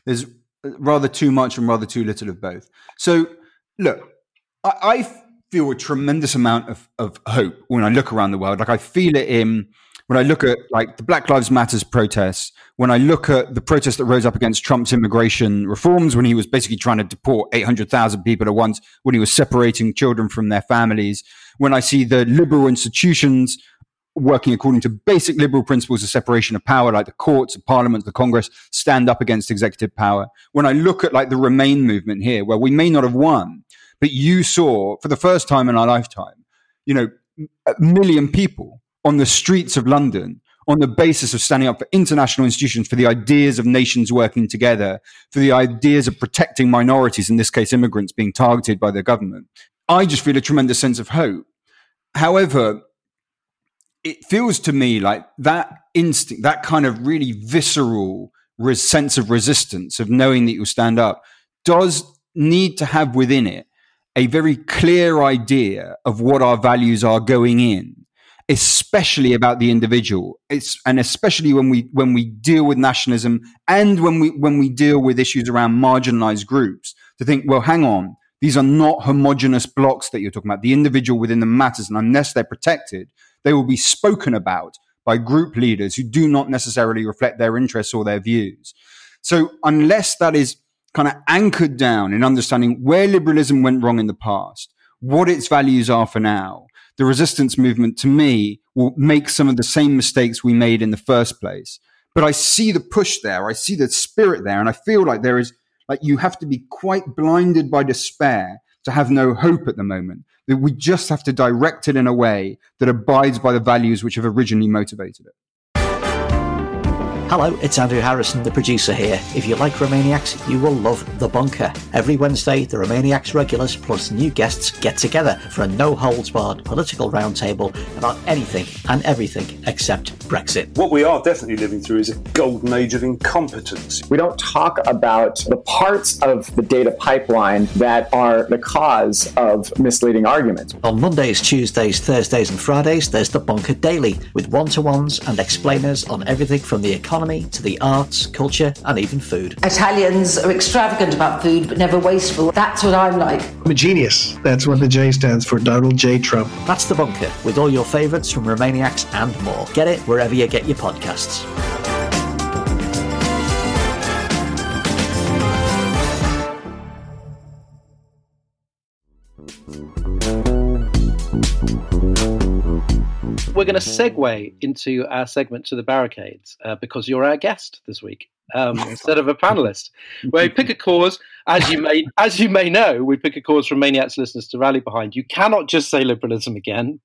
there's rather too much and rather too little of both. So look, I, I feel a tremendous amount of, of hope when I look around the world. Like I feel it in when I look at like the Black Lives Matters protests, when I look at the protests that rose up against Trump's immigration reforms, when he was basically trying to deport 800,000 people at once, when he was separating children from their families, when I see the liberal institutions working according to basic liberal principles of separation of power, like the courts, the parliament, the Congress, stand up against executive power. When I look at like the Remain movement here, where we may not have won, but you saw for the first time in our lifetime, you know, a million people on the streets of London on the basis of standing up for international institutions, for the ideas of nations working together, for the ideas of protecting minorities, in this case, immigrants being targeted by their government. I just feel a tremendous sense of hope. However, it feels to me like that instinct, that kind of really visceral res- sense of resistance, of knowing that you'll stand up, does need to have within it a very clear idea of what our values are going in especially about the individual. It's and especially when we when we deal with nationalism and when we when we deal with issues around marginalized groups to think well hang on these are not homogenous blocks that you're talking about. The individual within them matters and unless they're protected they will be spoken about by group leaders who do not necessarily reflect their interests or their views. So unless that is kind of anchored down in understanding where liberalism went wrong in the past what its values are for now the resistance movement to me will make some of the same mistakes we made in the first place. But I see the push there. I see the spirit there. And I feel like there is, like, you have to be quite blinded by despair to have no hope at the moment. That we just have to direct it in a way that abides by the values which have originally motivated it. Hello, it's Andrew Harrison, the producer here. If you like Remainiacs, you will love The Bunker. Every Wednesday, the Remainiacs regulars plus new guests get together for a no holds barred political roundtable about anything and everything except Brexit. What we are definitely living through is a golden age of incompetence. We don't talk about the parts of the data pipeline that are the cause of misleading arguments. On Mondays, Tuesdays, Thursdays, and Fridays, there's The Bunker Daily with one to ones and explainers on everything from the economy economy to the arts, culture, and even food. Italians are extravagant about food but never wasteful. That's what I'm like. I'm a genius. That's what the J stands for Donald J. Trump. That's The Bunker with all your favourites from Remainiacs and more. Get it wherever you get your podcasts. We're going to segue into our segment to the barricades uh, because you're our guest this week um, instead of a panelist. Where we pick a cause, as you may as you may know, we pick a cause from Maniacs listeners to rally behind. You cannot just say liberalism again.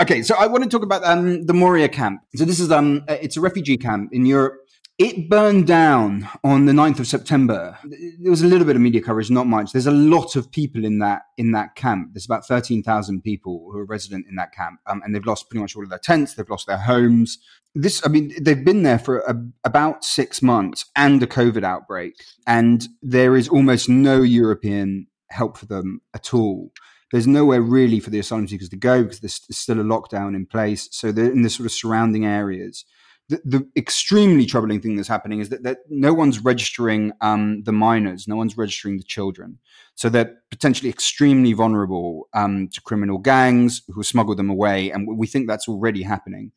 Okay, so I want to talk about um, the Moria camp. So this is um, it's a refugee camp in Europe it burned down on the 9th of September. There was a little bit of media coverage, not much. There's a lot of people in that in that camp. There's about 13,000 people who are resident in that camp, um, and they've lost pretty much all of their tents. They've lost their homes. This, I mean, they've been there for a, about six months and a COVID outbreak, and there is almost no European help for them at all there's nowhere really for the asylum seekers to go because there's still a lockdown in place. So they're in the sort of surrounding areas the, the, extremely troubling thing that's happening is that, that no one's registering um, the minors, no one's registering the children. So they're potentially extremely vulnerable um, to criminal gangs who smuggle them away. And we think that's already happening.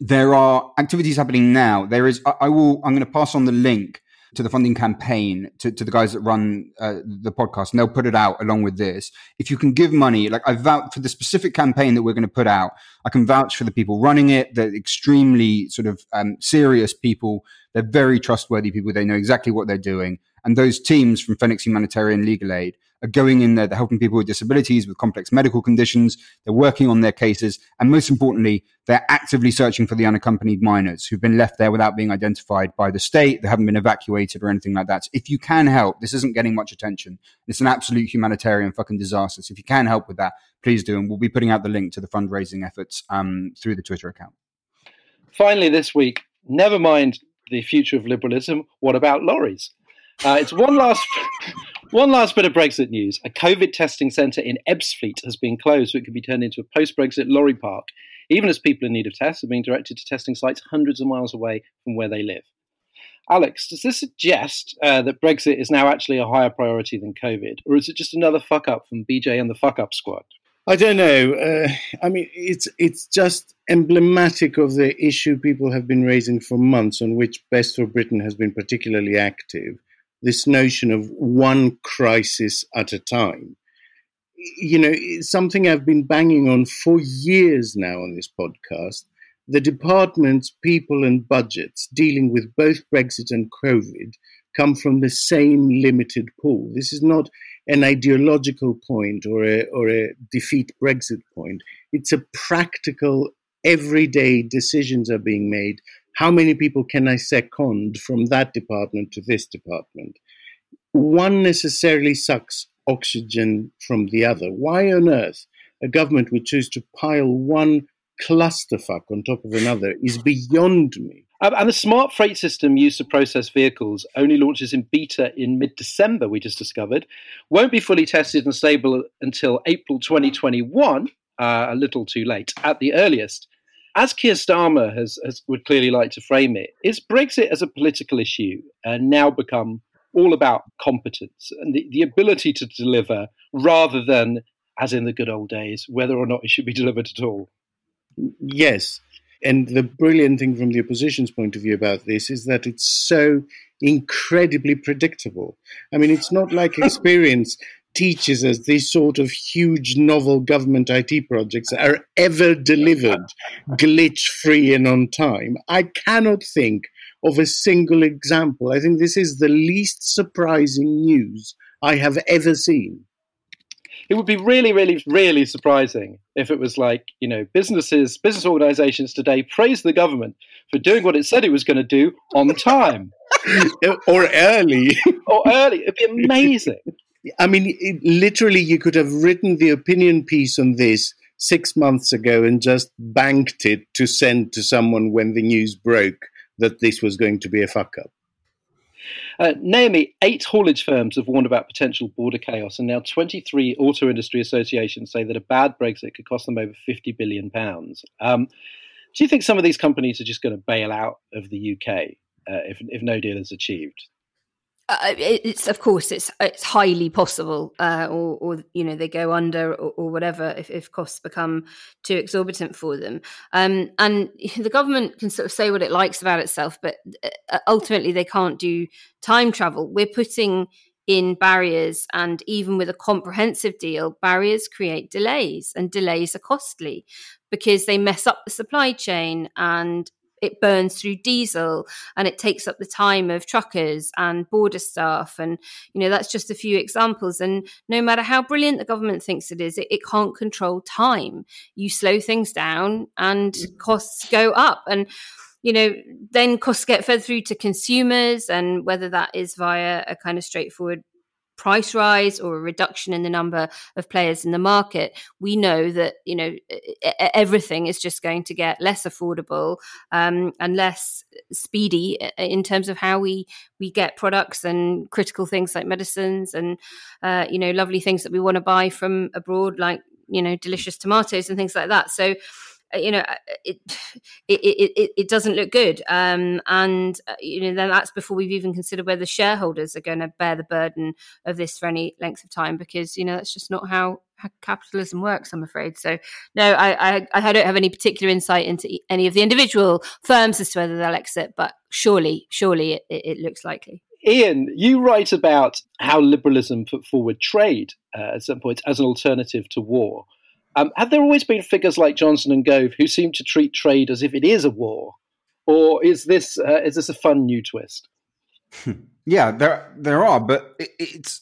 There are activities happening now. There is, I, I will, I'm going to pass on the link to the funding campaign to, to the guys that run uh, the podcast, and they'll put it out along with this. If you can give money, like I vouch for the specific campaign that we're going to put out, I can vouch for the people running it. They're extremely sort of um, serious people. They're very trustworthy people. They know exactly what they're doing. And those teams from Fenix Humanitarian Legal Aid are going in there, they're helping people with disabilities, with complex medical conditions, they're working on their cases, and most importantly, they're actively searching for the unaccompanied minors who've been left there without being identified by the state, they haven't been evacuated or anything like that. So if you can help, this isn't getting much attention. It's an absolute humanitarian fucking disaster. So if you can help with that, please do. And we'll be putting out the link to the fundraising efforts um, through the Twitter account. Finally, this week, never mind the future of liberalism, what about lorries? Uh, it's one last one last bit of Brexit news. A COVID testing centre in Ebbsfleet has been closed, so it could be turned into a post-Brexit lorry park. Even as people in need of tests are being directed to testing sites hundreds of miles away from where they live. Alex, does this suggest uh, that Brexit is now actually a higher priority than COVID, or is it just another fuck up from BJ and the fuck up squad? I don't know. Uh, I mean, it's it's just emblematic of the issue people have been raising for months, on which Best for Britain has been particularly active. This notion of one crisis at a time. You know, something I've been banging on for years now on this podcast. The departments, people, and budgets dealing with both Brexit and COVID come from the same limited pool. This is not an ideological point or a, or a defeat Brexit point. It's a practical, everyday decisions are being made. How many people can I second from that department to this department? One necessarily sucks oxygen from the other. Why on earth a government would choose to pile one clusterfuck on top of another is beyond me. Um, and the smart freight system used to process vehicles only launches in beta in mid December, we just discovered. Won't be fully tested and stable until April 2021, uh, a little too late at the earliest. As Keir Starmer has, has, would clearly like to frame it, is Brexit as a political issue uh, now become all about competence and the, the ability to deliver rather than, as in the good old days, whether or not it should be delivered at all? Yes. And the brilliant thing from the opposition's point of view about this is that it's so incredibly predictable. I mean, it's not like experience teaches us these sort of huge novel government IT projects are ever delivered glitch free and on time. I cannot think of a single example. I think this is the least surprising news I have ever seen it would be really, really, really surprising if it was like, you know, businesses, business organizations today praise the government for doing what it said it was going to do on time. or early. or early. It'd be amazing. I mean, it, literally, you could have written the opinion piece on this six months ago and just banked it to send to someone when the news broke that this was going to be a fuck up. Uh, Naomi, eight haulage firms have warned about potential border chaos, and now 23 auto industry associations say that a bad Brexit could cost them over 50 billion pounds. Um, do you think some of these companies are just going to bail out of the UK uh, if, if no deal is achieved? Uh, it's of course it's it's highly possible, uh, or, or you know they go under or, or whatever if, if, costs become too exorbitant for them. Um, and the government can sort of say what it likes about itself, but uh, ultimately they can't do time travel. We're putting in barriers, and even with a comprehensive deal, barriers create delays, and delays are costly because they mess up the supply chain and it burns through diesel and it takes up the time of truckers and border staff. And you know that's just a few examples. And no matter how brilliant the government thinks it is it, it can't control time. You slow things down and mm. costs go up. And you know then costs get fed through to consumers. And whether that is via a kind of straightforward price rise or a reduction in the number of players in the market, we know that you know everything is just going to get less affordable um, and less speedy in terms of how we we get products and critical things like medicines and uh, you know lovely things that we want to buy from abroad, like you know delicious tomatoes and things like that. So you know uh, it it, it, it doesn't look good. Um, and uh, you know then that's before we've even considered whether shareholders are going to bear the burden of this for any length of time because you know that's just not how, how capitalism works i'm afraid. So no I, I i don't have any particular insight into any of the individual firms as to whether they'll exit but surely surely it, it looks likely. Ian, you write about how liberalism put forward trade uh, at some point as an alternative to war. Um, have there always been figures like Johnson and Gove who seem to treat trade as if it is a war, or is this uh, is this a fun new twist? yeah, there there are, but it, it's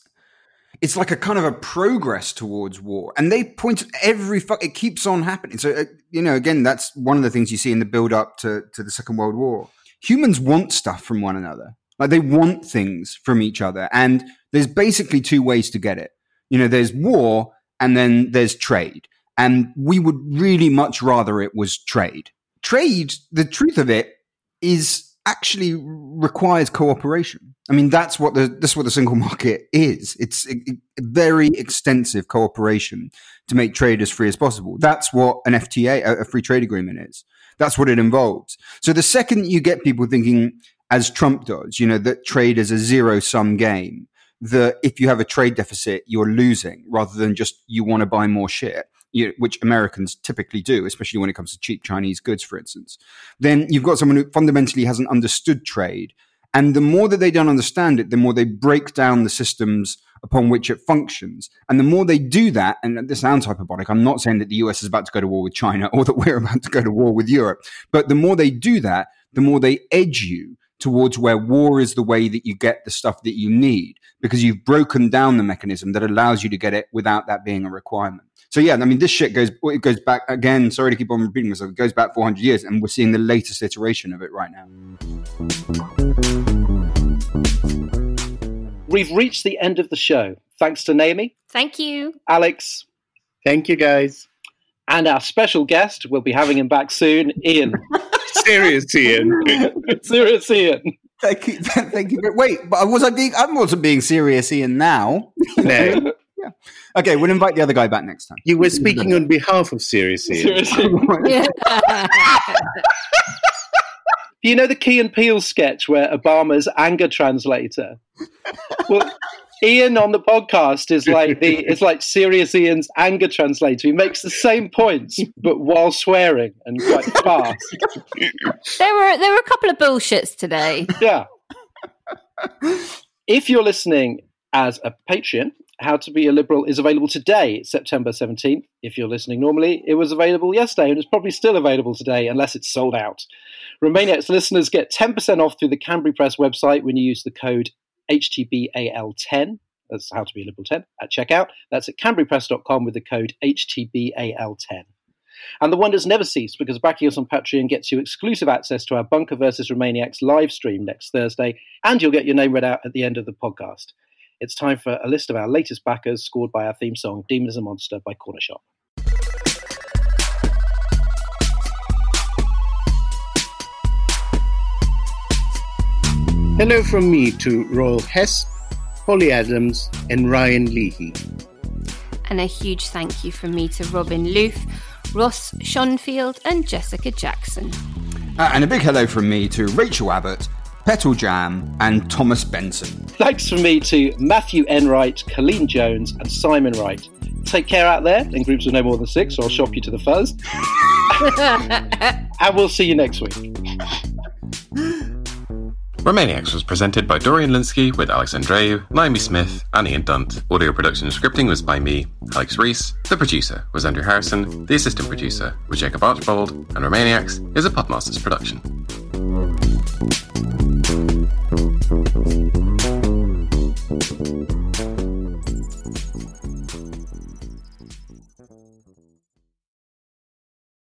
it's like a kind of a progress towards war, and they point every fuck. It keeps on happening. So uh, you know, again, that's one of the things you see in the build up to to the Second World War. Humans want stuff from one another, like they want things from each other, and there's basically two ways to get it. You know, there's war, and then there's trade and we would really much rather it was trade. Trade, the truth of it is actually requires cooperation. I mean, that's what the that's what the single market is. It's a, a very extensive cooperation to make trade as free as possible. That's what an FTA, a free trade agreement, is. That's what it involves. So the second you get people thinking, as Trump does, you know, that trade is a zero sum game, that if you have a trade deficit, you're losing rather than just you want to buy more shit you know, which Americans typically do, especially when it comes to cheap Chinese goods, for instance, then you've got someone who fundamentally hasn't understood trade. And the more that they don't understand it, the more they break down the systems upon which it functions. And the more they do that, and this sounds hyperbolic, I'm not saying that the US is about to go to war with China or that we're about to go to war with Europe, but the more they do that, the more they edge you towards where war is the way that you get the stuff that you need because you've broken down the mechanism that allows you to get it without that being a requirement. So yeah, I mean, this shit goes it goes back again. Sorry to keep on repeating myself. It goes back 400 years, and we're seeing the latest iteration of it right now. We've reached the end of the show. Thanks to Naomi, Thank you. Alex, Thank you, guys. and our special guest. We'll be having him back soon, Ian. Serious, Ian. Serious Ian. Thank you, thank you. Wait, but was I being? I wasn't being serious, Ian. Now, No, yeah. Okay, we'll invite the other guy back next time. you were speaking on behalf of Serious Ian. Ian. Do you know the Key and Peele sketch where Obama's anger translator? Well, Ian on the podcast is like the it's like serious Ian's anger translator. He makes the same points but while swearing and quite fast. There were there were a couple of bullshits today. Yeah. If you're listening as a Patreon, How to Be a Liberal is available today, September 17th. If you're listening normally, it was available yesterday and it's probably still available today unless it's sold out. Remainiacs listeners get 10% off through the Canbury Press website when you use the code HTBAL10. That's How to Be a Liberal 10 at checkout. That's at canburypress.com with the code HTBAL10. And the wonders never cease because backing us on Patreon gets you exclusive access to our Bunker versus Remainiacs live stream next Thursday, and you'll get your name read out at the end of the podcast. It's time for a list of our latest backers scored by our theme song, Demon is a Monster by Cornershop. Hello from me to Royal Hess, Holly Adams, and Ryan Leahy. And a huge thank you from me to Robin Luth, Ross Schonfield, and Jessica Jackson. Uh, and a big hello from me to Rachel Abbott, Petal Jam, and Thomas Benson. Thanks from me to Matthew Enright, Colleen Jones, and Simon Wright. Take care out there in groups of no more than six, or I'll shop you to the fuzz. and we'll see you next week. Remainiacs was presented by Dorian Lynskey with Alex Andreou, Naomi Smith, and Ian Dunt. Audio production and scripting was by me, Alex Reese. The producer was Andrew Harrison. The assistant producer was Jacob Archbold. And Remainiacs is a Podmasters production.